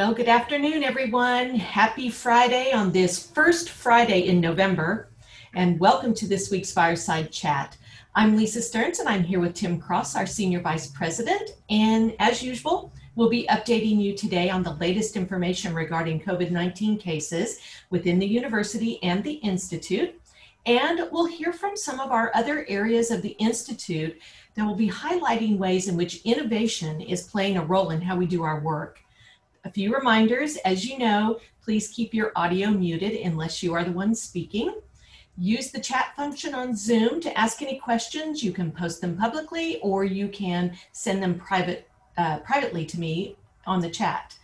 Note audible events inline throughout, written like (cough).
Well, good afternoon, everyone. Happy Friday on this first Friday in November, and welcome to this week's Fireside Chat. I'm Lisa Stearns, and I'm here with Tim Cross, our Senior Vice President. And as usual, we'll be updating you today on the latest information regarding COVID 19 cases within the university and the Institute. And we'll hear from some of our other areas of the Institute that will be highlighting ways in which innovation is playing a role in how we do our work. A few reminders, as you know, please keep your audio muted unless you are the one speaking. Use the chat function on Zoom to ask any questions. You can post them publicly or you can send them private, uh, privately to me on the chat.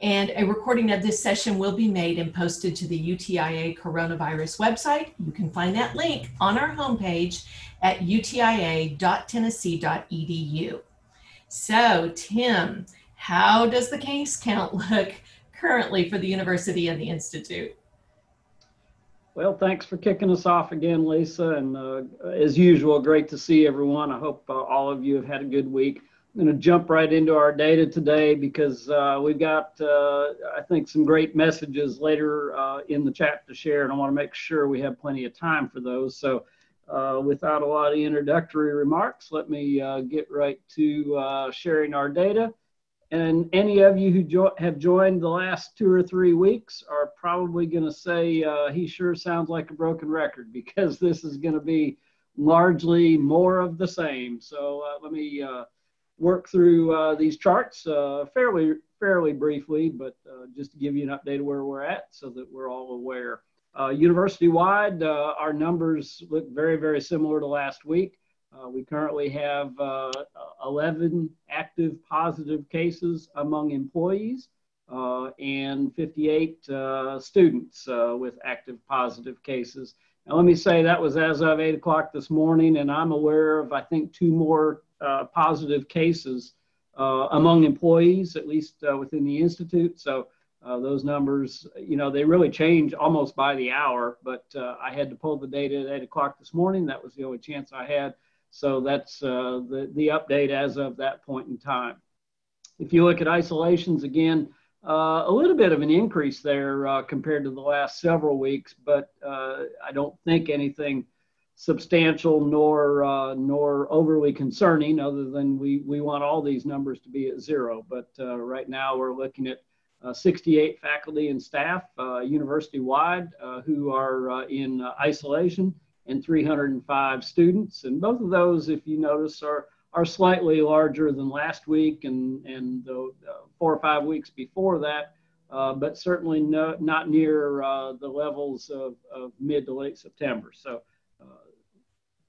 And a recording of this session will be made and posted to the UTIA coronavirus website. You can find that link on our homepage at utia.tennessee.edu. So, Tim, how does the case count look currently for the university and the institute? Well, thanks for kicking us off again, Lisa. And uh, as usual, great to see everyone. I hope uh, all of you have had a good week. I'm going to jump right into our data today because uh, we've got, uh, I think, some great messages later uh, in the chat to share, and I want to make sure we have plenty of time for those. So, uh, without a lot of introductory remarks, let me get right to sharing our data. And any of you who jo have joined the last two or three weeks are probably going to say uh, he sure sounds like a broken record (laughs) because this is going to be largely more of the same. So uh, let me uh, work through uh, these charts uh, fairly fairly briefly, but uh, just to give you an update of where we're at so that we're all aware. university wide, our numbers look very very similar to last week. Uh, we currently have uh, 11 active positive cases among employees uh, and 58 uh, students uh, with active positive cases. Now, let me say that was as of 8 o'clock this morning, and I'm aware of, I think, two more uh, positive cases among employees, at least within the Institute. So those numbers, you know, they really change almost by the hour, but I had to pull the data at 8 o'clock this morning. That was the only chance I had. So that's uh, the, the update as of that point in time. If you look at isolations again, uh, a little bit of an increase there uh, compared to the last several weeks, but uh, I don't think anything substantial nor uh, nor overly concerning other than we, we want all these numbers to be at zero. But uh, right now we're looking at 68 faculty and staff university wide who are in isolation and 305 students. And both of those, if you notice, are, are slightly larger than last week and, and the uh, four or five weeks before that, uh, but certainly no, not near uh, the levels of, of mid to late September. So uh,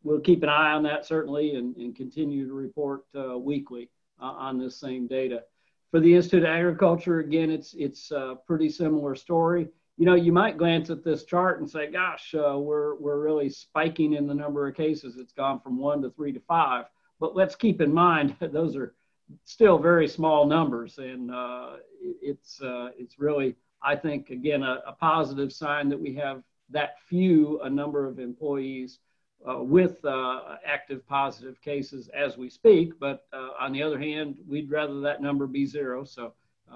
we'll keep an eye on that certainly and, and continue to report uh, weekly uh, on this same data. For the Institute of Agriculture, again, it's, it's a pretty similar story you know, you might glance at this chart and say, gosh, uh, we're, we're really spiking in the number of cases. It's gone from one to three to five. But let's keep in mind, (laughs) those are still very small numbers. And uh, it's, uh, it's really, I think, again, a, a, positive sign that we have that few, a number of employees uh, with uh, active positive cases as we speak. But uh, on the other hand, we'd rather that number be zero. So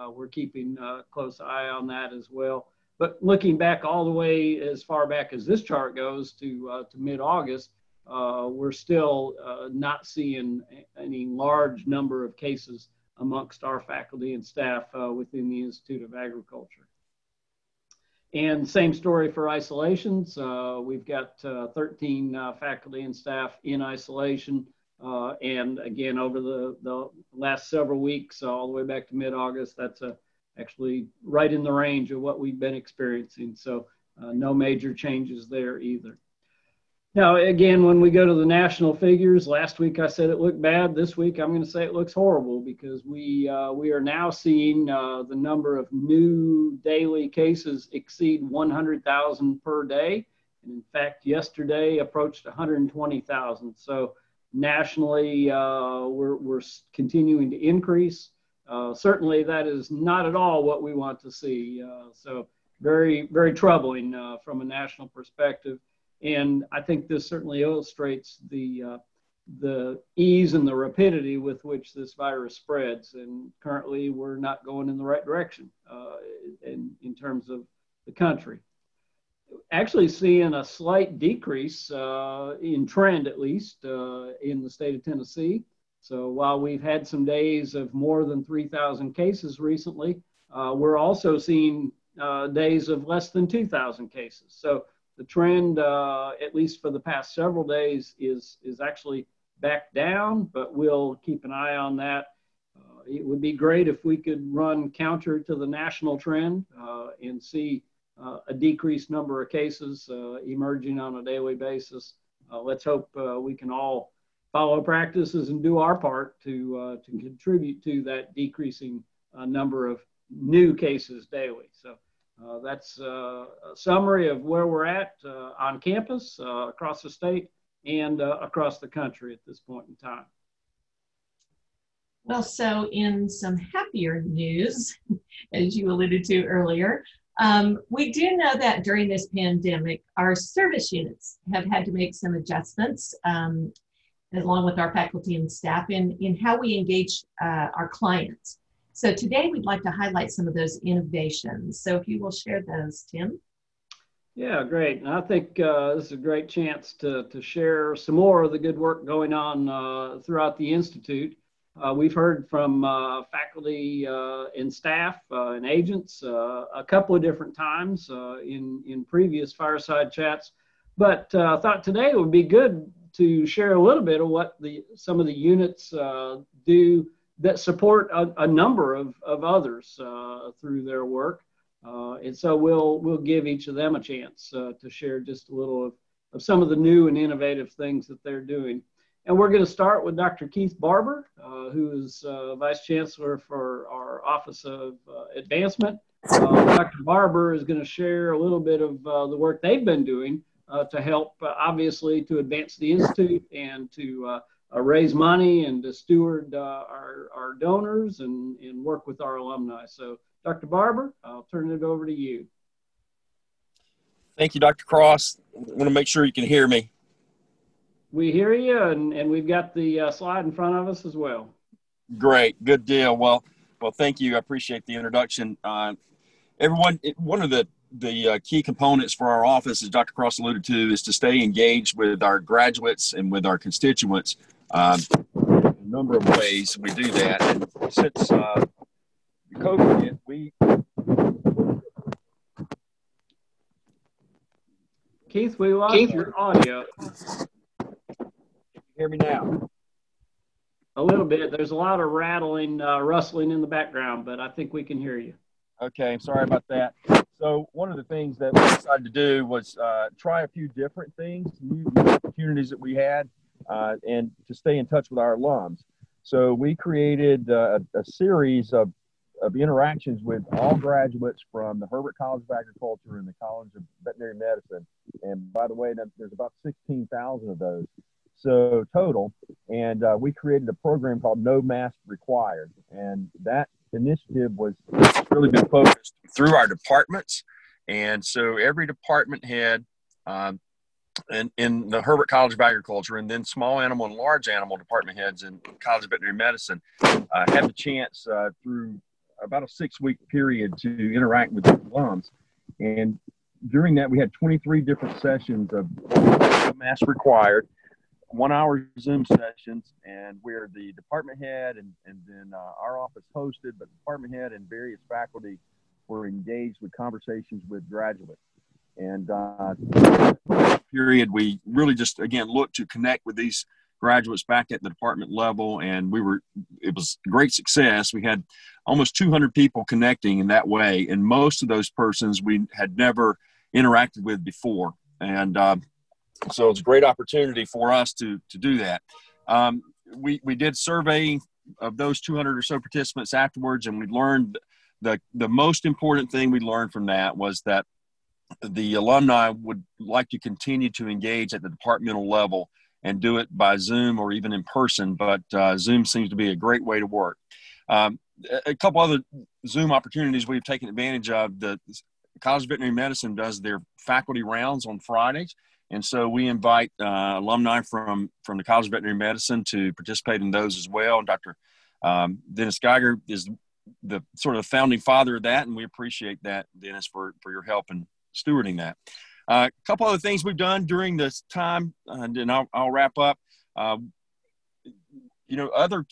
we're keeping a close eye on that as well. But looking back all the way as far back as this chart goes to, uh, to mid-August, uh, we're still uh, not seeing any large number of cases amongst our faculty and staff uh, within the Institute of Agriculture. And same story for isolations. Uh, we've got uh, 13 faculty and staff in isolation. and again, over the, the last several weeks, all the way back to mid-August, that's a actually right in the range of what we've been experiencing. So uh, no major changes there either. Now, again, when we go to the national figures, last week I said it looked bad. This week I'm going to say it looks horrible because we uh, we are now seeing uh, the number of new daily cases exceed 100,000 per day, and in fact, yesterday approached 120,000. So nationally, uh, we're we're continuing to increase. Uh, certainly, that is not at all what we want to see. Uh, so, very, very troubling uh, from a national perspective. And I think this certainly illustrates the, the ease and the rapidity with which this virus spreads. And currently, we're not going in the right direction uh, in, in terms of the country. Actually, seeing a slight decrease uh, in trend, at least uh, in the state of Tennessee. So while we've had some days of more than 3,000 cases recently, uh, we're also seeing uh, days of less than 2,000 cases. So the trend, uh, at least for the past several days, is is actually back down, but we'll keep an eye on that. Uh, it would be great if we could run counter to the national trend uh, and see uh, a decreased number of cases emerging on a daily basis. let's hope we can all follow practices and do our part to to contribute to that decreasing number of new cases daily. So. Uh, that's uh, a summary of where we're at uh, on campus across the state and across the country at this point in time. Well, so in some happier news, (laughs) as you alluded to earlier, um, we do know that during this pandemic, our service units have had to make some adjustments, um, along with our faculty and staff, in, in how we engage uh, our clients. So today we'd like to highlight some of those innovations. So if you will share those, Tim. Yeah, great. And I think uh, this is a great chance to, to share some more of the good work going on uh, throughout the Institute. Uh, we've heard from uh, faculty uh, and staff uh, and agents a couple of different times in, in previous fireside chats, but I thought today it would be good to share a little bit of what the some of the units do that support a, a number of, of others uh, through their work. Uh, and so we'll, we'll give each of them a chance uh, to share just a little of, of some of the new and innovative things that they're doing. And we're going to start with Dr. Keith Barber, uh, who is uh, Vice Chancellor for our Office of uh, Advancement. Dr. Barber is going to share a little bit of the work they've been doing to help, obviously, to advance the Institute and to uh, raise money and to steward uh, our, our donors and, and work with our alumni. So, Dr. Barber, I'll turn it over to you. Thank you, Dr. Cross. I want to make sure you can hear me. We hear you, and, and we've got the uh, slide in front of us as well. Great, good deal. Well, well, thank you. I appreciate the introduction. Uh, everyone, one of the the uh, key components for our office, as Dr. Cross alluded to, is to stay engaged with our graduates and with our constituents um, a number of ways we do that. And since uh, COVID hit, we. Keith, we lost Keith. your audio. hear me now? A little bit. There's a lot of rattling, uh, rustling in the background, but I think we can hear you. Okay, sorry about that. So one of the things that we decided to do was uh, try a few different things, new opportunities that we had uh, and to stay in touch with our alums. So we created uh, a, series of, of interactions with all graduates from the Herbert College of Agriculture and the College of Veterinary Medicine. And by the way, there's about 16,000 of those. So total, and uh, we created a program called No Mask Required, and that initiative was really been focused through our departments, and so every department head um, in, in the Herbert College of Agriculture, and then small animal and large animal department heads in College of Veterinary Medicine uh, had the chance uh, through about a six week period to interact with the alums. And during that, we had 23 different sessions of Mask Required, one hour Zoom sessions, and where the department head and, and then uh, our office hosted, but department head and various faculty were engaged with conversations with graduates. And uh, period, we really just again looked to connect with these graduates back at the department level, and we were it was great success. We had almost 200 people connecting in that way, and most of those persons we had never interacted with before, and uh, so it's a great opportunity for us to to do that. Um, we we did survey of those 200 or so participants afterwards, and we learned the the most important thing we learned from that was that the alumni would like to continue to engage at the departmental level and do it by Zoom or even in person, but uh, Zoom seems to be a great way to work. Um, a couple other Zoom opportunities we've taken advantage of. The College of Veterinary Medicine does their faculty rounds on Fridays, And so we invite uh, alumni from, from the College of Veterinary Medicine to participate in those as well. Dr. Um, Dennis Geiser is the sort of founding father of that, and we appreciate that, Dennis, for, for your help in stewarding that. Uh, a couple other things we've done during this time, and then I'll, I'll wrap up. Uh, you know, other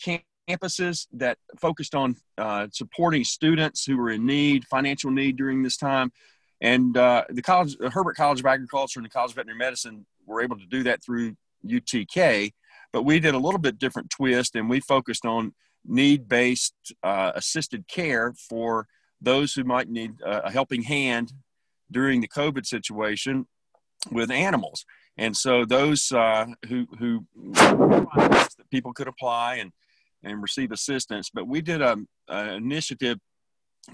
campuses that focused on uh, supporting students who were in need, financial need during this time. And uh, the college, the Herbert College of Agriculture and the College of Veterinary Medicine were able to do that through UTK. But we did a little bit different twist, and we focused on need-based uh, assisted care for those who might need a helping hand during the COVID situation with animals. And so those uh, who who that people could apply and and receive assistance. But we did a, an initiative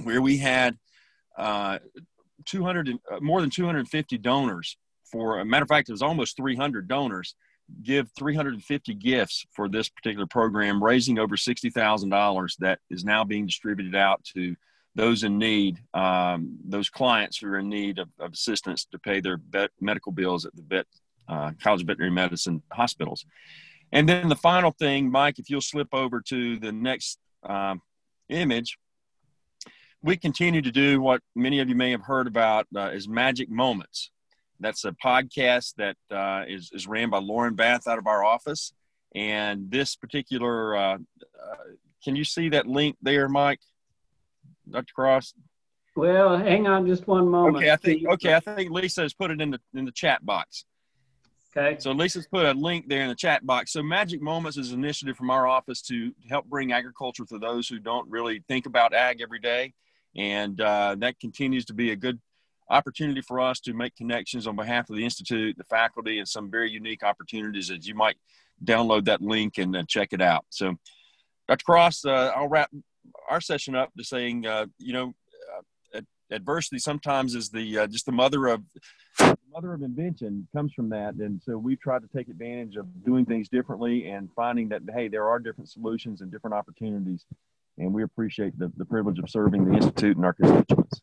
where we had uh, 200 uh, more than 250 donors. For a matter of fact, it was almost 300 donors give 350 gifts for this particular program, raising over $60,000 that is now being distributed out to those in need, um, those clients who are in need of, of assistance to pay their vet, medical bills at the vet, uh, College of Veterinary Medicine hospitals. And then the final thing, Mike, if you'll slip over to the next um, image, we continue to do what many of you may have heard about uh, is Magic Moments. That's a podcast that uh, is is ran by Lauren Bath out of our office. And this particular, uh, uh can you see that link there, Mike? Dr. Cross? Well, hang on just one moment. Okay, I think okay, I think Lisa has put it in the in the chat box. Okay. So Lisa's put a link there in the chat box. So Magic Moments is an initiative from our office to help bring agriculture to those who don't really think about ag every day, and uh, that continues to be a good opportunity for us to make connections on behalf of the institute, the faculty, and some very unique opportunities that you might download that link and uh, check it out. So, Dr. Cross, uh, I'll wrap our session up to saying, uh, you know, uh, adversity sometimes is the uh, just the mother of the mother of invention comes from that, and so we've tried to take advantage of doing things differently and finding that hey, there are different solutions and different opportunities, and we appreciate the, the privilege of serving the institute and our constituents.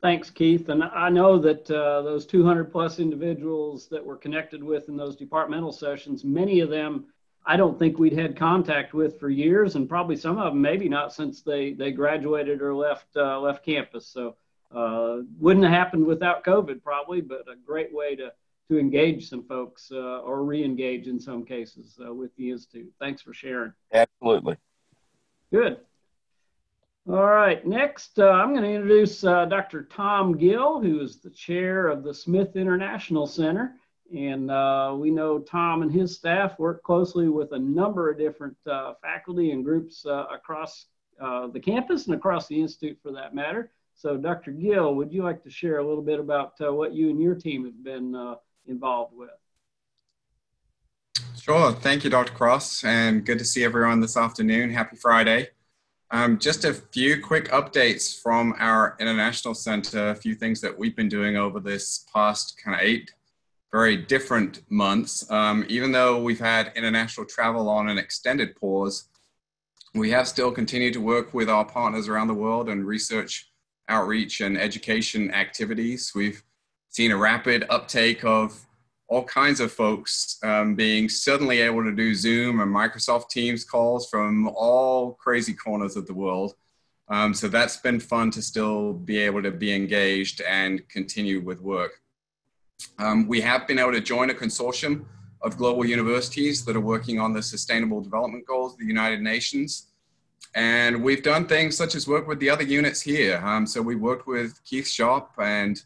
Thanks, Keith. And I know that uh, those 200 plus individuals that were connected with in those departmental sessions, many of them I don't think we'd had contact with for years, and probably some of them maybe not since they they graduated or left uh, left campus. So uh, wouldn't have happened without COVID, probably, but a great way to to engage some folks uh, or re-engage in some cases uh, with the institute. Thanks for sharing. Absolutely. Good. All right, next uh, I'm going to introduce uh, Dr. Tom Gill, who is the chair of the Smith International Center. And uh, we know Tom and his staff work closely with a number of different uh, faculty and groups uh, across uh, the campus and across the Institute for that matter. So Dr. Gill, would you like to share a little bit about what you and your team have been involved with? Sure. Thank you, Dr. Cross, and good to see everyone this afternoon. Happy Friday. Um, just a few quick updates from our International Center, a few things that we've been doing over this past kind of eight very different months. Um, even though we've had international travel on an extended pause, we have still continued to work with our partners around the world and research outreach and education activities. We've seen a rapid uptake of all kinds of folks um, being suddenly able to do Zoom and Microsoft Teams calls from all crazy corners of the world. Um, so that's been fun to still be able to be engaged and continue with work. Um, we have been able to join a consortium of global universities that are working on the Sustainable Development Goals of the United Nations. And we've done things such as work with the other units here. Um, so we worked with Keith Shop and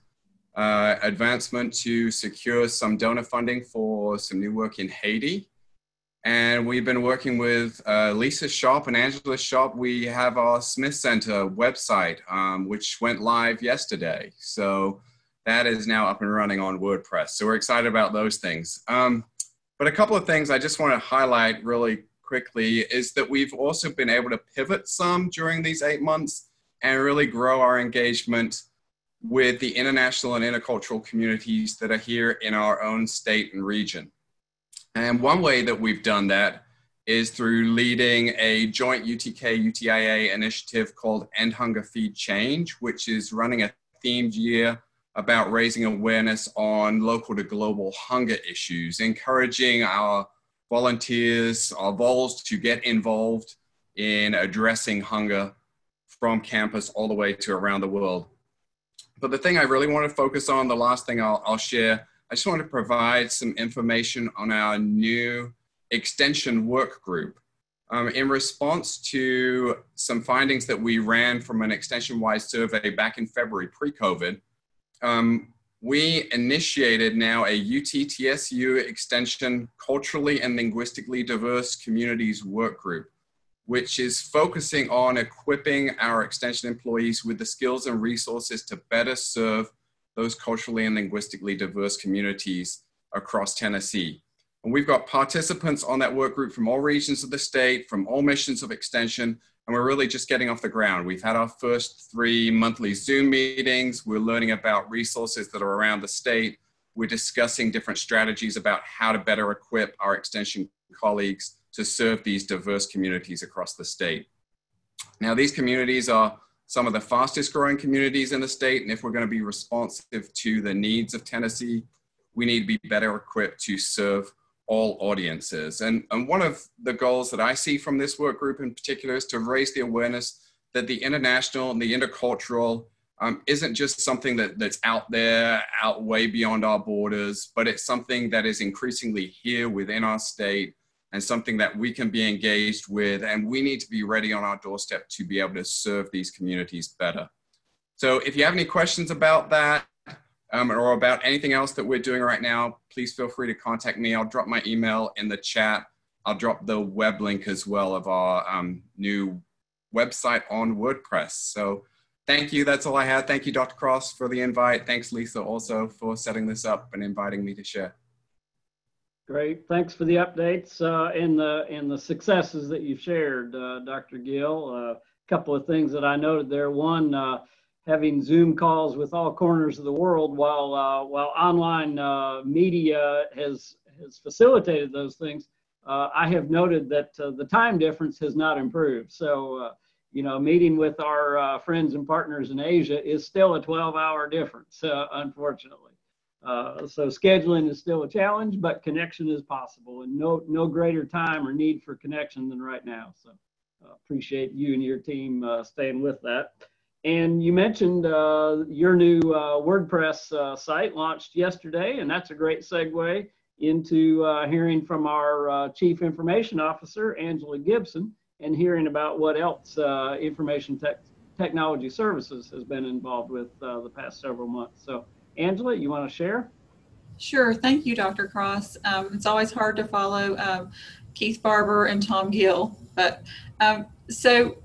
uh, advancement to secure some donor funding for some new work in Haiti. And we've been working with uh, Lisa's shop and Angela shop. We have our Smith Center website, um, which went live yesterday. So that is now up and running on WordPress. So we're excited about those things. Um, but a couple of things I just want to highlight really quickly is that we've also been able to pivot some during these eight months and really grow our engagement with the international and intercultural communities that are here in our own state and region. And one way that we've done that is through leading a joint UTK UTIA initiative called End Hunger Feed Change, which is running a themed year about raising awareness on local to global hunger issues, encouraging our volunteers, our vols to get involved in addressing hunger from campus all the way to around the world. But the thing I really want to focus on, the last thing I'll, I'll share, I just want to provide some information on our new extension work group. Um, in response to some findings that we ran from an extension-wide survey back in February pre-COVID, um, we initiated now a UTTSU extension culturally and linguistically diverse communities work group, which is focusing on equipping our extension employees with the skills and resources to better serve those culturally and linguistically diverse communities across Tennessee. And we've got participants on that work group from all regions of the state, from all missions of extension, and we're really just getting off the ground. We've had our first three monthly Zoom meetings. We're learning about resources that are around the state. We're discussing different strategies about how to better equip our extension colleagues to serve these diverse communities across the state. Now, these communities are some of the fastest growing communities in the state, and if we're going to be responsive to the needs of Tennessee, we need to be better equipped to serve all audiences. And, and one of the goals that I see from this work group in particular is to raise the awareness that the international and the intercultural um, isn't just something that, that's out there, out way beyond our borders, but it's something that is increasingly here within our state and something that we can be engaged with. And we need to be ready on our doorstep to be able to serve these communities better. So if you have any questions about that, um, or about anything else that we're doing right now, please feel free to contact me. I'll drop my email in the chat. I'll drop the web link as well of our um, new website on WordPress. So thank you. That's all I had. Thank you, Dr. Cross, for the invite. Thanks, Lisa, also for setting this up and inviting me to share. Great. Thanks for the updates uh, and the and the successes that you've shared, uh, Dr. Gill. A uh, couple of things that I noted there. One, uh, having Zoom calls with all corners of the world, while uh, while online uh, media has has facilitated those things. I have noted that the time difference has not improved. So, you know, meeting with our friends and partners in Asia is still a 12-hour difference, unfortunately. So scheduling is still a challenge, but connection is possible, and no no greater time or need for connection than right now. So, appreciate you and your team staying with that. And you mentioned uh, your new uh, WordPress uh, site launched yesterday, and that's a great segue into uh, hearing from our uh, Chief Information Officer, Angela Gibson, and hearing about what else uh, Information Tech Technology Services has been involved with the past several months. So, Angela, you want to share? Sure. Thank you, Dr. Cross. Um, it's always hard to follow um, Keith Barber and Tom Gill, but um, so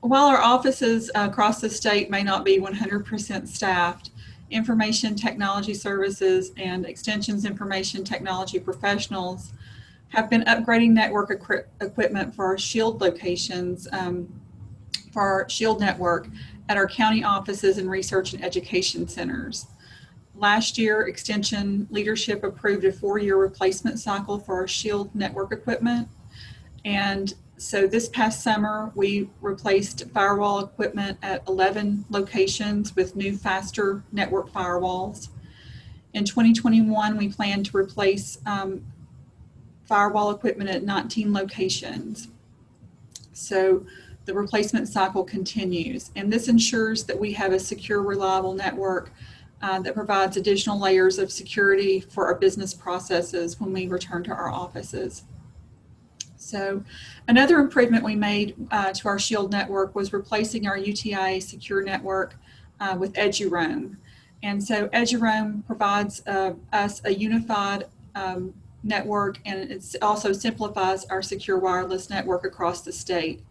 while our offices across the state may not be 100% staffed, information technology services and extensions information technology professionals have been upgrading network equi- equipment for our shield locations um, for our shield network at our county offices and research and education centers last year extension leadership approved a four-year replacement cycle for our shield network equipment and so this past summer, we replaced firewall equipment at 11 locations with new faster network firewalls. In 2021, we plan to replace um, firewall equipment at 19 locations. So the replacement cycle continues. And this ensures that we have a secure, reliable network uh, that provides additional layers of security for our business processes when we return to our offices. So another improvement we made uh, to our Shield network was replacing our UTIA secure network uh, with EduRoam. And so EduRoam provides uh, us a unified um, network and it also simplifies our secure wireless network across the state.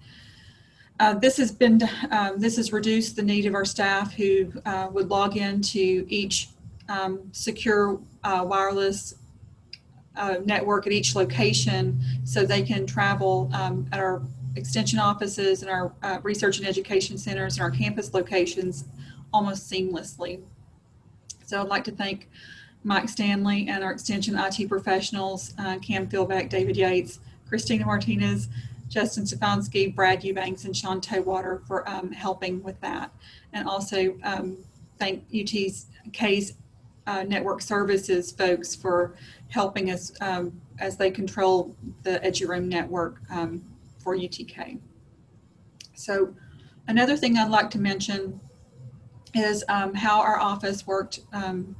Uh, this has been um, this has reduced the need of our staff who uh, would log into each um, secure uh, wireless uh, network at each location so they can travel um, at our extension offices and our uh, research and education centers and our campus locations almost seamlessly. So I'd like to thank Mike Stanley and our extension IT professionals, Cam Philbeck, David Yates, Christina Martinez, Justin Stefanski, Brad Eubanks, and Sean Towwater for um, helping with that. And also um, thank UT's K's uh, network services folks for helping us um, as they control the EduRoam network um, for UTK. So another thing I'd like to mention is um, how our office worked um,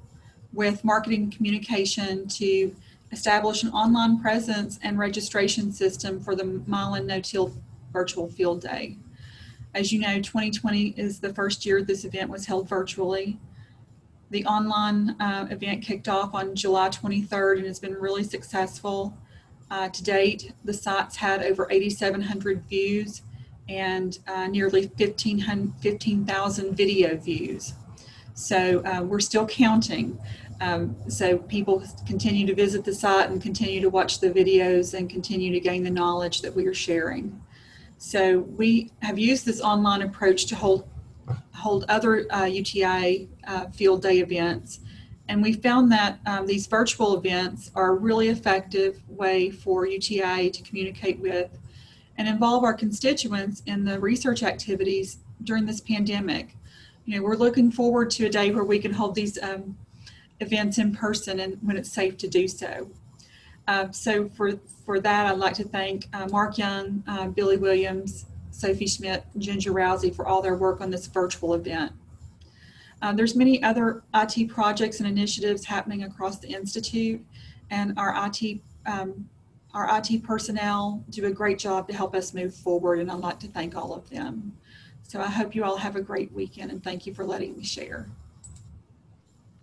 with marketing communication to establish an online presence and registration system for the Milan No-Till virtual field day. As you know, 2020 is the first year this event was held virtually. The online uh, event kicked off on July 23rd and has been really successful. Uh, to date, the site's had over 8,700 views and uh, nearly 15,000 15, video views. So uh, we're still counting. Um, so people continue to visit the site and continue to watch the videos and continue to gain the knowledge that we are sharing. So we have used this online approach to hold hold other uh, UTI uh, field day events, and we found that um, these virtual events are a really effective way for UTI to communicate with and involve our constituents in the research activities during this pandemic. You know, we're looking forward to a day where we can hold these um, events in person and when it's safe to do so. Uh, so for, for that, I'd like to thank uh, Mark Young, uh, Billy Williams, Sophie Schmidt, Ginger Rowsey for all their work on this virtual event. Uh, there's many other IT projects and initiatives happening across the Institute and our IT um, our IT personnel do a great job to help us move forward and I'd like to thank all of them. So I hope you all have a great weekend and thank you for letting me share.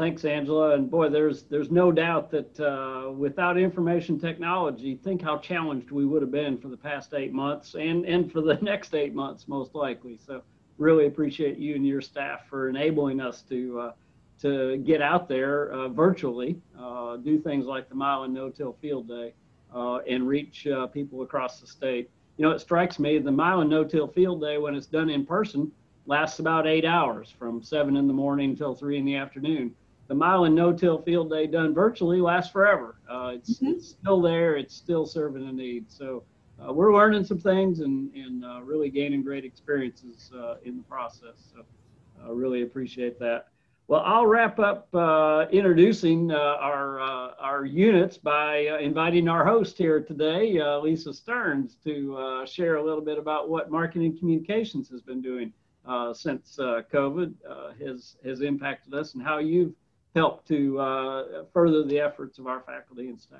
Thanks, Angela. And boy, there's there's no doubt that uh, without information technology, think how challenged we would have been for the past eight months and and for the (laughs) next eight months, most likely. So really appreciate you and your staff for enabling us to uh, to get out there uh, virtually, uh, do things like the Milan No-Till Field Day, uh, and reach uh, people across the state. You know, it strikes me the Milan No-Till Field Day when it's done in person lasts about eight hours, from seven in the morning until three in the afternoon the Milan no-till field day done virtually lasts forever. Uh, it's, mm-hmm. it's, still there. It's still serving a need. So uh, we're learning some things and, and uh, really gaining great experiences uh, in the process. So I really appreciate that. Well, I'll wrap up uh, introducing uh, our, our units by inviting our host here today, Lisa Stearns, to share a little bit about what marketing communications has been doing since COVID has, has impacted us and how you've help to uh, further the efforts of our faculty and staff.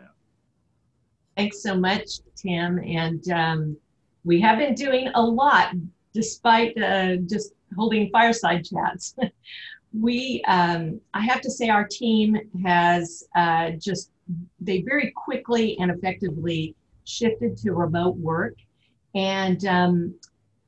Thanks so much, Tim. And um, we have been doing a lot despite uh, just holding fireside chats. (laughs) we, um, I have to say, our team has uh, just, they very quickly and effectively shifted to remote work. And um,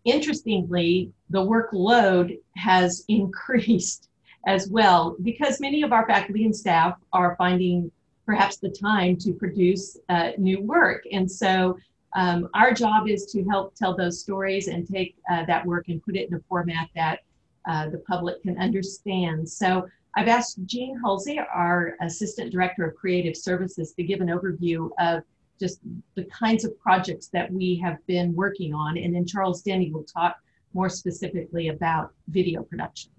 interestingly, the workload has (laughs) increased as well, because many of our faculty and staff are finding perhaps the time to produce uh, new work. And so um, our job is to help tell those stories and take uh, that work and put it in a format that uh, the public can understand. So I've asked Jean Halsey, our Assistant Director of Creative Services, to give an overview of just the kinds of projects that we have been working on. And then Charles Denny will talk more specifically about video production.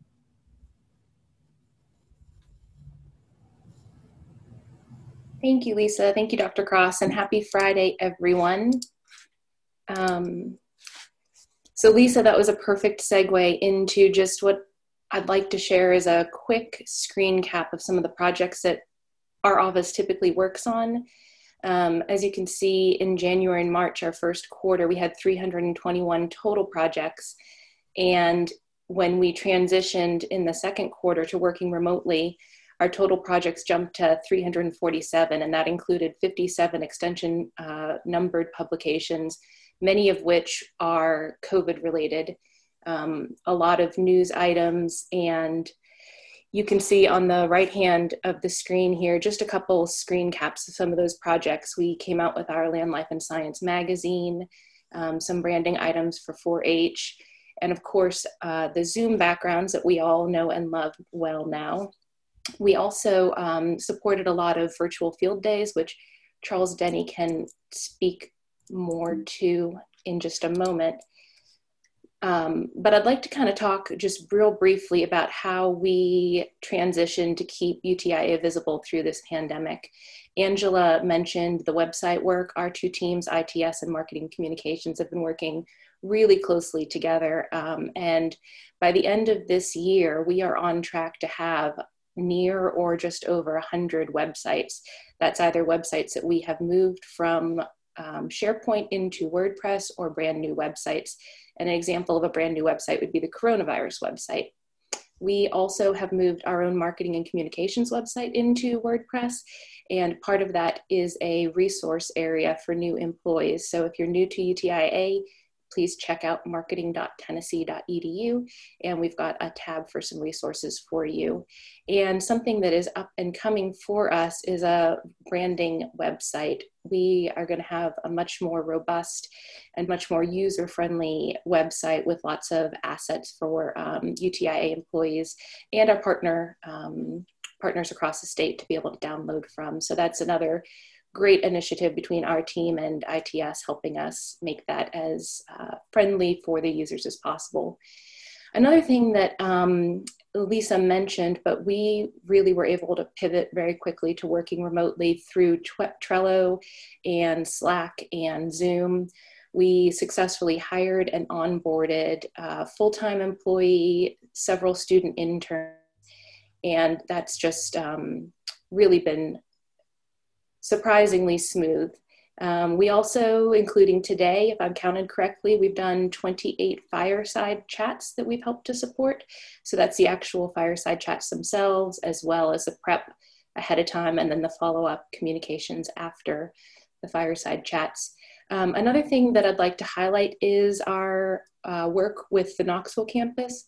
Thank you, Lisa. Thank you, Dr. Cross, and happy Friday, everyone. Um, so, Lisa, that was a perfect segue into just what I'd like to share is a quick screen cap of some of the projects that our office typically works on. Um, as you can see, in January and March, our first quarter, we had 321 total projects. And when we transitioned in the second quarter to working remotely, our total projects jumped to 347, and that included 57 extension uh, numbered publications, many of which are COVID related. Um, a lot of news items, and you can see on the right hand of the screen here just a couple screen caps of some of those projects. We came out with our Land, Life, and Science magazine, um, some branding items for 4 H, and of course, uh, the Zoom backgrounds that we all know and love well now. We also um, supported a lot of virtual field days, which Charles Denny can speak more to in just a moment. Um, but I'd like to kind of talk just real briefly about how we transitioned to keep UTIA visible through this pandemic. Angela mentioned the website work. Our two teams, ITS and Marketing Communications, have been working really closely together. Um, and by the end of this year, we are on track to have near or just over 100 websites. That's either websites that we have moved from um, SharePoint into WordPress or brand new websites. And an example of a brand new website would be the coronavirus website. We also have moved our own marketing and communications website into WordPress. And part of that is a resource area for new employees. So if you're new to UTIA, please check out marketing.tennessee.edu and we've got a tab for some resources for you. And something that is up and coming for us is a branding website. We are going to have a much more robust and much more user friendly website with lots of assets for um, UTIA employees and our partner. Um, partners across the state to be able to download from. So that's another great initiative between our team and ITS helping us make that as uh, friendly for the users as possible. Another thing that um, Lisa mentioned, but we really were able to pivot very quickly to working remotely through Trello and Slack and Zoom. We successfully hired and onboarded a full time employee, several student interns, and that's just um, really been surprisingly smooth. Um, we also, including today, if I'm counted correctly, we've done 28 fireside chats that we've helped to support. So that's the actual fireside chats themselves, as well as the prep ahead of time and then the follow up communications after the fireside chats. Um, another thing that I'd like to highlight is our uh, work with the Knoxville campus.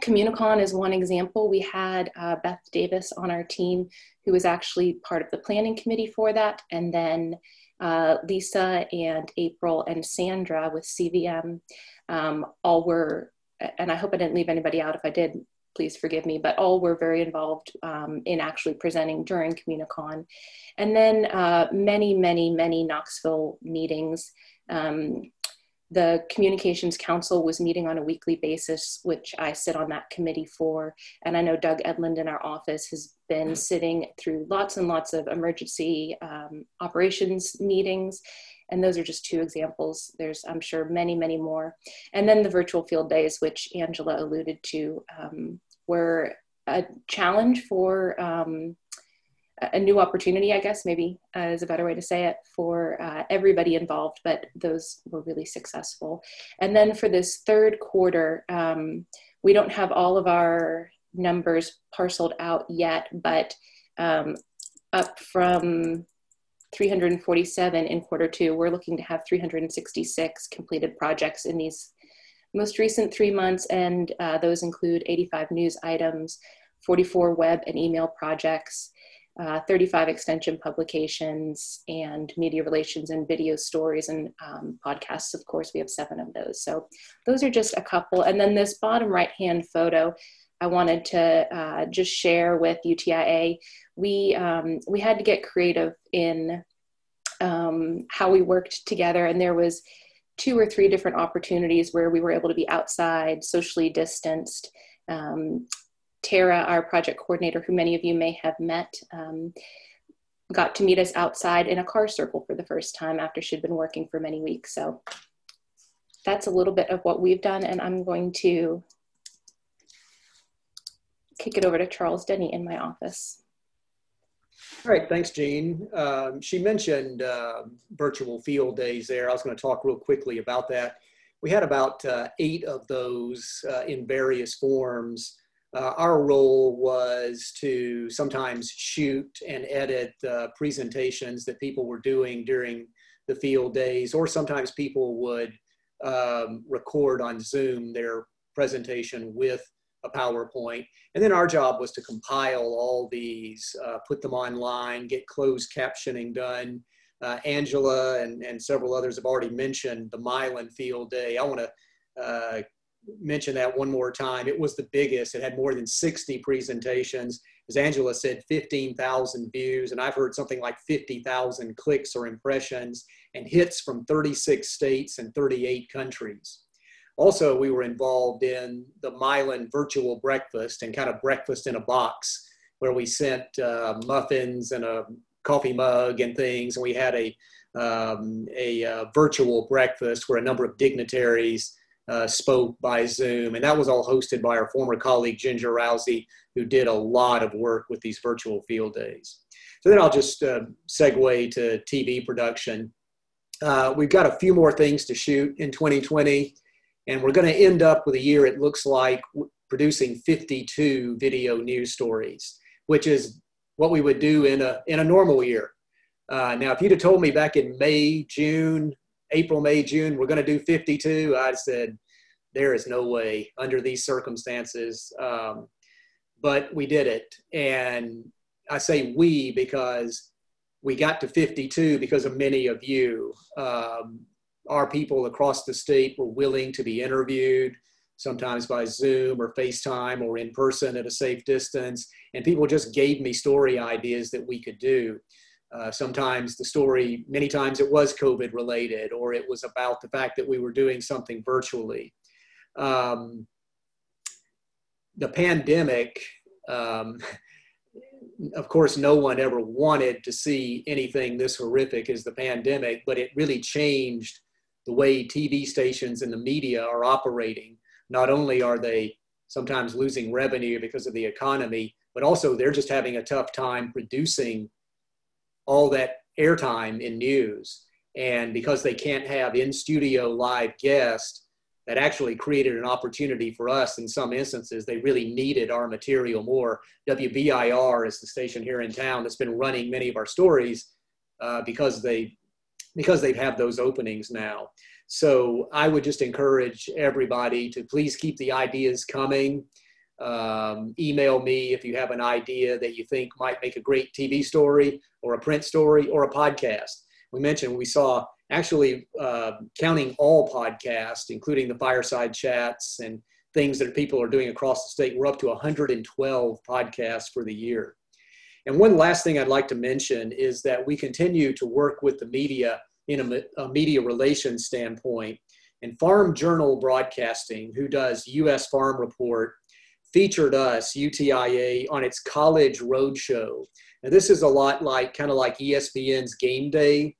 Communicon is one example. We had uh, Beth Davis on our team, who was actually part of the planning committee for that, and then uh, Lisa and April and Sandra with CVM um, all were, and I hope I didn't leave anybody out. If I did, please forgive me, but all were very involved um, in actually presenting during Communicon. And then uh, many, many, many Knoxville meetings. Um, the Communications Council was meeting on a weekly basis, which I sit on that committee for. And I know Doug Edlund in our office has been sitting through lots and lots of emergency um, operations meetings. And those are just two examples. There's, I'm sure, many, many more. And then the virtual field days, which Angela alluded to, um, were a challenge for um, a new opportunity, I guess, maybe uh, is a better way to say it, for uh, everybody involved, but those were really successful. And then for this third quarter, um, we don't have all of our numbers parceled out yet, but um, up from 347 in quarter two, we're looking to have 366 completed projects in these most recent three months, and uh, those include 85 news items, 44 web and email projects, uh, 35 extension publications and media relations and video stories and um, podcasts. Of course, we have seven of those. So those are just a couple. And then this bottom right hand photo, I wanted to uh, just share with UTIA. We, um, we had to get creative in um, how we worked together, and there was two or three different opportunities where we were able to be outside, socially distanced, um, Tara, our project coordinator, who many of you may have met, um, got to meet us outside in a car circle for the first time after she'd been working for many weeks. So that's a little bit of what we've done, and I'm going to kick it over to Charles Denny in my office. All right, thanks, Jean. Um, she mentioned uh, virtual field days there. I was going to talk real quickly about that. We had about uh, eight of those uh, in various forms uh, our role was to sometimes shoot and edit uh, presentations that people were doing during the field days, or sometimes people would um, record on Zoom their presentation with a PowerPoint. And then our job was to compile all these, uh, put them online, get closed captioning done. Uh, Angela and, and several others have already mentioned the Milan Field Day. I want to uh, mention that one more time. It was the biggest. It had more than 60 presentations. As Angela said, 15,000 views, and I've heard something like 50,000 clicks or impressions and hits from 36 states and 38 countries. Also, we were involved in the Milan virtual breakfast and kind of breakfast in a box where we sent uh, muffins and a coffee mug and things. And we had a, um, a uh, virtual breakfast where a number of dignitaries uh, spoke by Zoom. And that was all hosted by our former colleague, Ginger Rowsey, who did a lot of work with these virtual field days. So then I'll just uh, segue to TV production. Uh, we've got a few more things to shoot in 2020, and we're going to end up with a year, it looks like, producing 52 video news stories, which is what we would do in a, in a normal year. Uh, now, if you'd have told me back in May, June, April, May, June, we're going to do 52, I'd said, there is no way under these circumstances. Um, but we did it. And I say we because we got to 52 because of many of you. Um, our people across the state were willing to be interviewed, sometimes by Zoom or FaceTime or in person at a safe distance. And people just gave me story ideas that we could do. Uh, sometimes the story, many times it was COVID related, or it was about the fact that we were doing something virtually. Um, the pandemic, um, (laughs) of course, no one ever wanted to see anything this horrific as the pandemic, but it really changed the way TV stations and the media are operating. Not only are they sometimes losing revenue because of the economy, but also they're just having a tough time producing all that airtime in news. And because they can't have in studio live guests, that actually created an opportunity for us in some instances. They really needed our material more. WBIR is the station here in town that's been running many of our stories uh, because they because they have had those openings now. So I would just encourage everybody to please keep the ideas coming. Um, email me if you have an idea that you think might make a great TV story or a print story or a podcast. We mentioned we saw actually uh, counting all podcasts, including the fireside chats and things that people are doing across the state, we're up to 112 podcasts for the year. And one last thing I'd like to mention is that we continue to work with the media in a, a media relations standpoint. And Farm Journal Broadcasting, who does U.S. Farm Report, featured us, UTIA, on its college roadshow. And this is a lot like kind of like ESPN's Game Day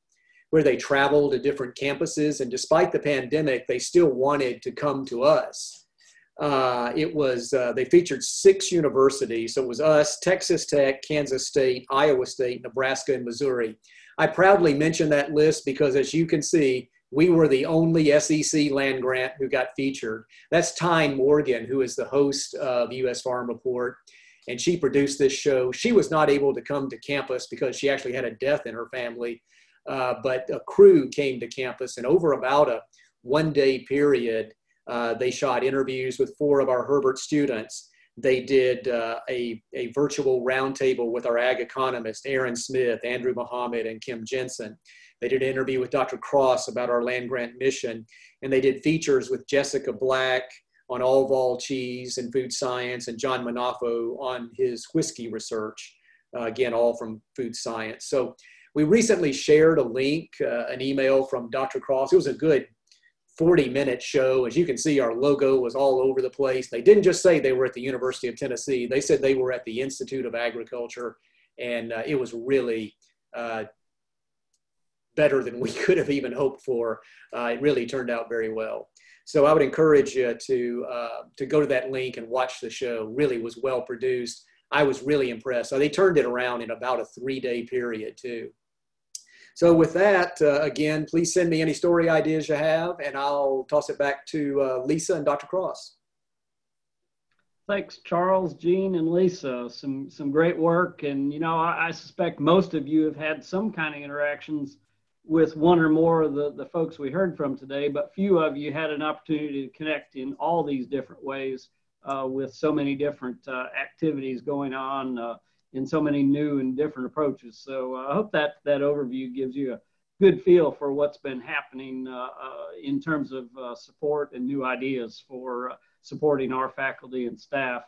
where they travel to different campuses. And despite the pandemic, they still wanted to come to us. Uh, it was, uh, they featured six universities. So it was us, Texas Tech, Kansas State, Iowa State, Nebraska, and Missouri. I proudly mention that list because as you can see, we were the only SEC land grant who got featured. That's Tyne Morgan, who is the host of US Farm Report, and she produced this show. She was not able to come to campus because she actually had a death in her family uh, but a crew came to campus, and over about a one day period, uh, they shot interviews with four of our Herbert students. They did uh, a, a virtual roundtable with our ag economist, Aaron Smith, Andrew Muhammad, and Kim Jensen. They did an interview with Dr. Cross about our land grant mission, and they did features with Jessica Black on all vol cheese and food science, and John Munafo on his whiskey research. Uh, again, all from food science. So we recently shared a link, uh, an email from Dr. Cross. It was a good 40 minute show. As you can see, our logo was all over the place. They didn't just say they were at the University of Tennessee, they said they were at the Institute of Agriculture. And uh, it was really uh, better than we (laughs) could have even hoped for. Uh, it really turned out very well. So I would encourage you to, uh, to go to that link and watch the show. Really was well produced. I was really impressed. So they turned it around in about a three day period too. So with that, uh, again, please send me any story ideas you have, and I'll toss it back to uh, Lisa and Dr. Cross. Thanks, Charles, Jean, and Lisa. Some some great work, and you know, I, I, suspect most of you have had some kind of interactions with one or more of the, the folks we heard from today, but few of you had an opportunity to connect in all these different ways uh, with so many different uh, activities going on uh, in so many new and different approaches. So uh, I hope that that overview gives you a good feel for what's been happening uh, uh, in terms of uh, support and new ideas for uh, supporting our faculty and staff.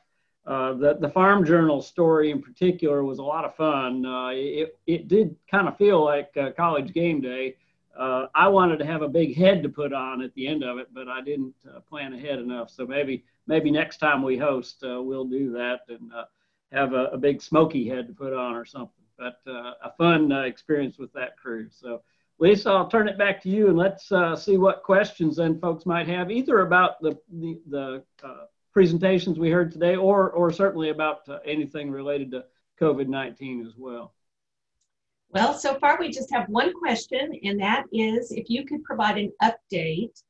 Uh, the, the Farm Journal story in particular was a lot of fun. it, it did kind of feel like college game day. uh, I wanted to have a big head to put on at the end of it, but I didn't uh, plan ahead enough. So maybe maybe next time we host, uh, we'll do that and uh, have a, a, big smoky head to put on or something. But uh, a fun uh, experience with that crew. So Lisa, I'll turn it back to you and let's see what questions then folks might have either about the the, the presentations we heard today or or certainly about anything related to COVID-19 as well. Well, so far we just have one question, and that is if you could provide an update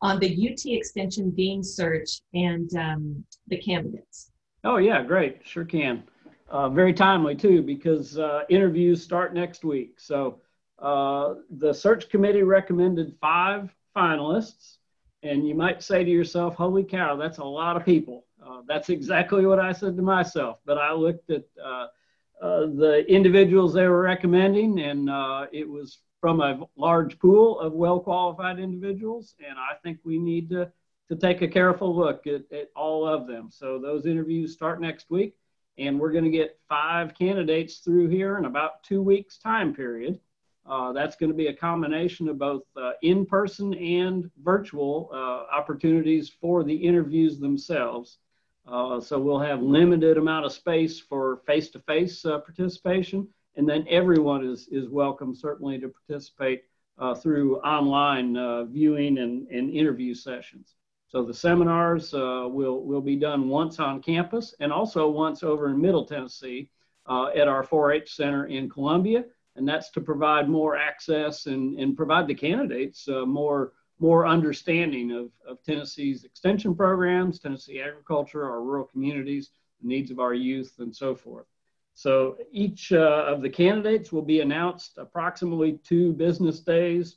on the UT Extension Dean search and um, the candidates. Oh, yeah, great. Sure can. Uh, very timely, too, because uh, interviews start next week. So uh, the search committee recommended five finalists, and you might say to yourself, holy cow, that's a lot of people. Uh, that's exactly what I said to myself. But I looked at uh, uh, the individuals they were recommending, and it was from a large pool of well qualified individuals. And I think we need to, to take a careful look at, at all of them. So those interviews start next week, and we're going to get five candidates through here in about two weeks' time period. Uh, that's going to be a combination of both uh, in person and virtual uh, opportunities for the interviews themselves. Uh, so we'll have limited amount of space for face-to-face uh, participation, and then everyone is, is welcome certainly to participate uh, through online uh, viewing and, and interview sessions. So the seminars uh, will, will be done once on campus and also once over in Middle Tennessee uh, at our 4-H Center in Columbia, and that's to provide more access and, and provide the candidates more more understanding of, of Tennessee's extension programs, Tennessee agriculture, our rural communities, the needs of our youth, and so forth. So each uh, of the candidates will be announced approximately two business days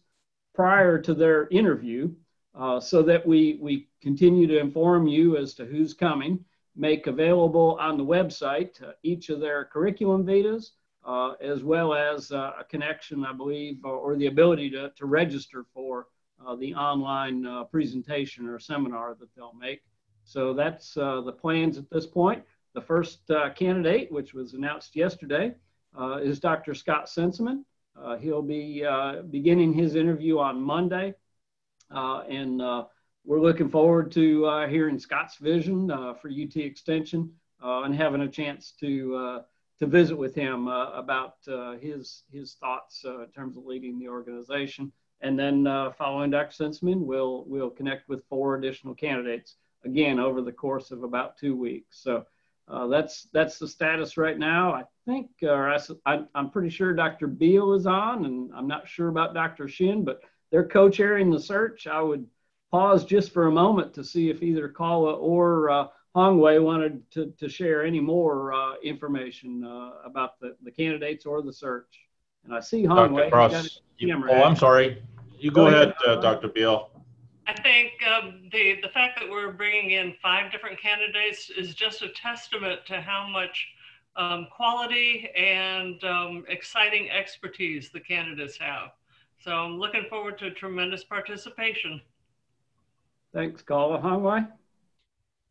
prior to their interview uh, so that we, we continue to inform you as to who's coming, make available on the website uh, each of their curriculum vitas, uh, as well as uh, a connection, I believe, or, or the ability to, to register for uh, the online uh, presentation or seminar that they'll make. So that's uh, the plans at this point. The first uh, candidate, which was announced yesterday, uh, is Dr. Scott Senseman. Uh, he'll be beginning his interview on Monday. And we're looking forward to hearing Scott's vision for UT Extension and having a chance to to visit with him uh, about uh, his his thoughts uh, in terms of leading the organization. And then uh, following Dr. Senseman, we'll, we'll connect with four additional candidates, again, over the course of about two weeks. So uh, that's, that's the status right now. I think, or I, I'm pretty sure Dr. Beal is on, and I'm not sure about Dr. Xin, but they're co-chairing the search. I would pause just for a moment to see if either Kala or uh, Hongwei wanted to, to share any more uh, information uh, about the, the candidates or the search. And I see Hongwei. Dr. Cross, you, oh, I'm sorry. You go, go ahead, uh, Dr. Beal. I think um, the, the fact that we're bringing in five different candidates is just a testament to how much um, quality and um, exciting expertise the candidates have. So I'm looking forward to tremendous participation. Thanks, Kala. Hongwei?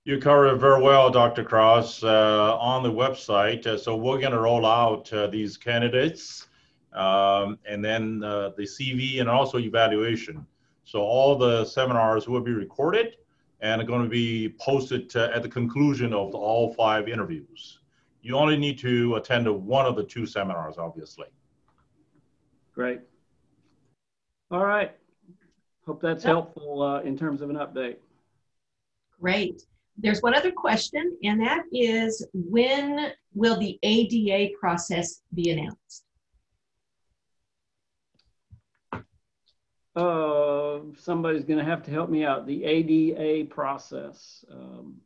You covered very well, Dr. Cross, uh, on the website. Uh, so we're going to roll out uh, these candidates um, and then uh, the CV and also evaluation. So all the seminars will be recorded and are going to be posted uh, at the conclusion of the, all five interviews. You only need to attend one of the two seminars, obviously. Great. All right. Hope that's helpful uh, in terms of an update. Great. There's one other question, and that is when will the ADA process be announced? uh, somebody's going to have to help me out. The ADA process. Um,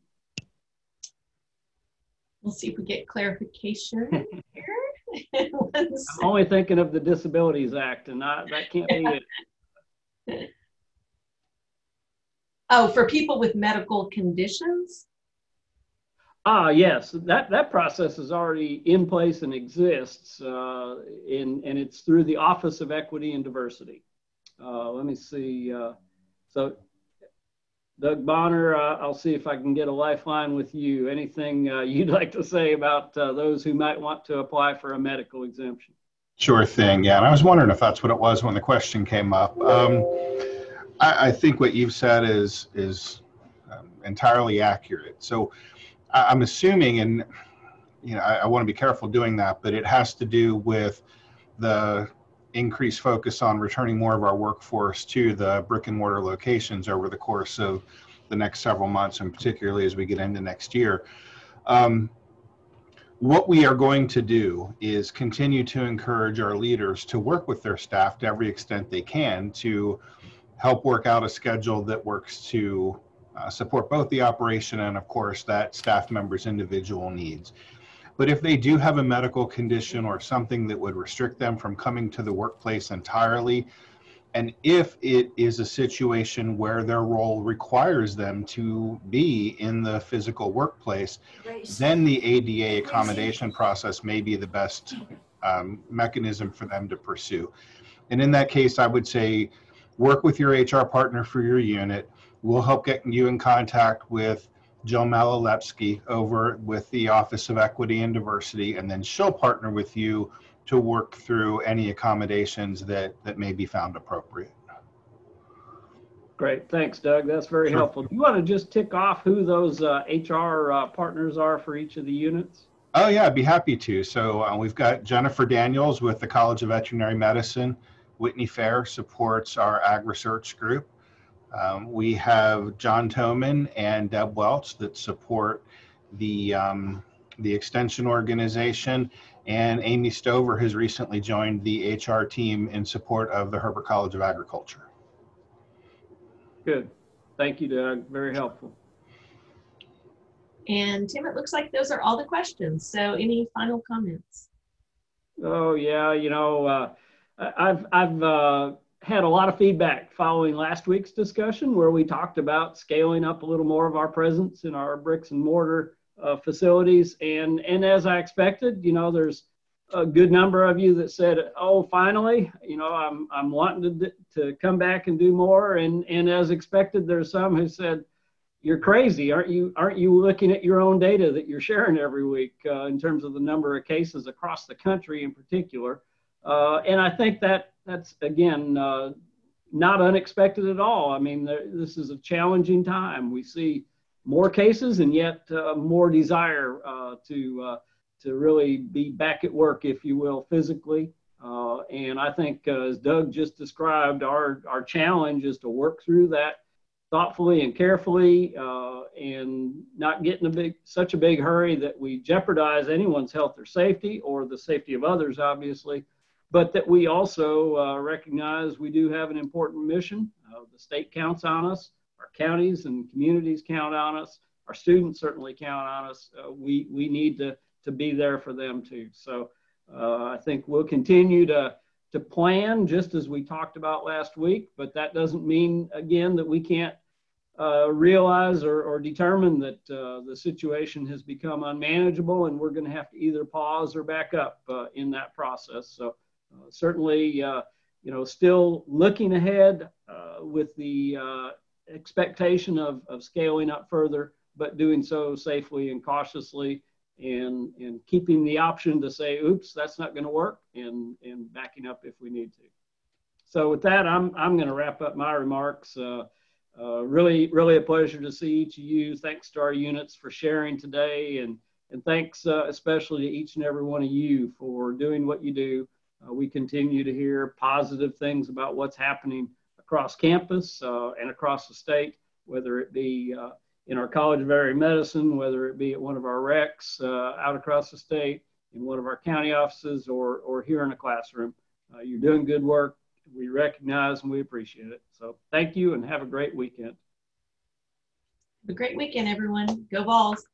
we'll see if we get clarification (laughs) here. I'm (laughs) only thinking of the Disabilities Act, and not, that can't be it. (laughs) Oh, for people with medical conditions? Ah, yes, that, that process is already in place and exists, uh, in, and it's through the Office of Equity and Diversity. Uh, let me see. Uh, so, Doug Bonner, uh, I'll see if I can get a lifeline with you. Anything uh, (laughs) you'd like to say about uh, those who might want to apply for a medical exemption? Sure thing. Yeah, and I was wondering if that's what it was when the question came up. Um, I, I, think what you've said is is um, entirely accurate. So I, am assuming, and you know, I, I want to be careful doing that, but it has to do with the increased focus on returning more of our workforce to the brick and mortar locations over the course of the next several months, and particularly as we get into next year. Um, what we are going to do is continue to encourage our leaders to work with their staff to every extent they can to help work out a schedule that works to uh, support both the operation and, of course, that staff member's individual needs. But if they do have a medical condition or something that would restrict them from coming to the workplace entirely, and if it is a situation where their role requires them to be in the physical workplace, then the ADA accommodation process may be the best um, mechanism for them to pursue. And in that case, I would say work with your HR partner for your unit. We'll help get you in contact with Jill Malalepsky over with the Office of Equity and Diversity, and then she'll partner with you to work through any accommodations that, that may be found appropriate. Great, thanks, Doug. That's very sure. helpful. Do you want to just tick off who those uh, HR uh, partners are for each of the units? Oh yeah, I'd be happy to. So uh, we've got Jennifer Daniels with the College of Veterinary Medicine. Whitney Fair supports our Ag Research Group. Um, we have John Toman and Deb Welch that support the um, the extension organization, and Amy Stover has recently joined the HR team in support of the Herbert College of Agriculture. Good. Thank you, Doug. Very helpful. And Tim, it looks like those are all the questions. So any final comments? Oh, yeah. You know, uh, I've, I've uh, had a lot of feedback following last week's discussion where we talked about scaling up a little more of our presence in our bricks and mortar uh, facilities. And, and as I expected, you know, there's a good number of you that said, "Oh, finally, you know, I'm I'm wanting to to come back and do more." And and as expected, there's some who said, "You're crazy, aren't you? Aren't you looking at your own data that you're sharing every week uh, in terms of the number of cases across the country, in particular?" Uh, and I think that that's again uh, not unexpected at all. I mean, there, this is a challenging time. We see more cases and yet uh, more desire uh, to uh, to really be back at work, if you will, physically. Uh, and I think, uh, as Doug just described, our our challenge is to work through that thoughtfully and carefully, and not get in a big such a big hurry that we jeopardize anyone's health or safety, or the safety of others, obviously. But that we also recognize we do have an important mission. the state counts on us our counties and communities count on us. Our students certainly count on us. Uh, we, we need to, to be there for them too. So uh, I think we'll continue to, to plan just as we talked about last week, but that doesn't mean, again, that we can't uh, realize or, or, determine that uh, the situation has become unmanageable and we're going to have to either pause or back up uh, in that process. So uh, certainly, uh, you know, still looking ahead with the expectation of, of scaling up further, but doing so safely and cautiously and, and keeping the option to say, oops, that's not going to work and, and backing up if we need to. So with that, I'm, I'm going to wrap up my remarks. Uh, uh, really, really a pleasure to see each of you. Thanks to our units for sharing today and, and thanks uh, especially to each and every one of you for doing what you do. Uh, we continue to hear positive things about what's happening across campus uh, and across the state, whether it be uh, in our College of Veterinary Medicine, whether it be at one of our recs uh, out across the state, in one of our county offices, or, or here in a classroom. Uh, you're doing good work. We recognize and we appreciate it. So thank you and have a great weekend. Have a great weekend, everyone. Go Vols.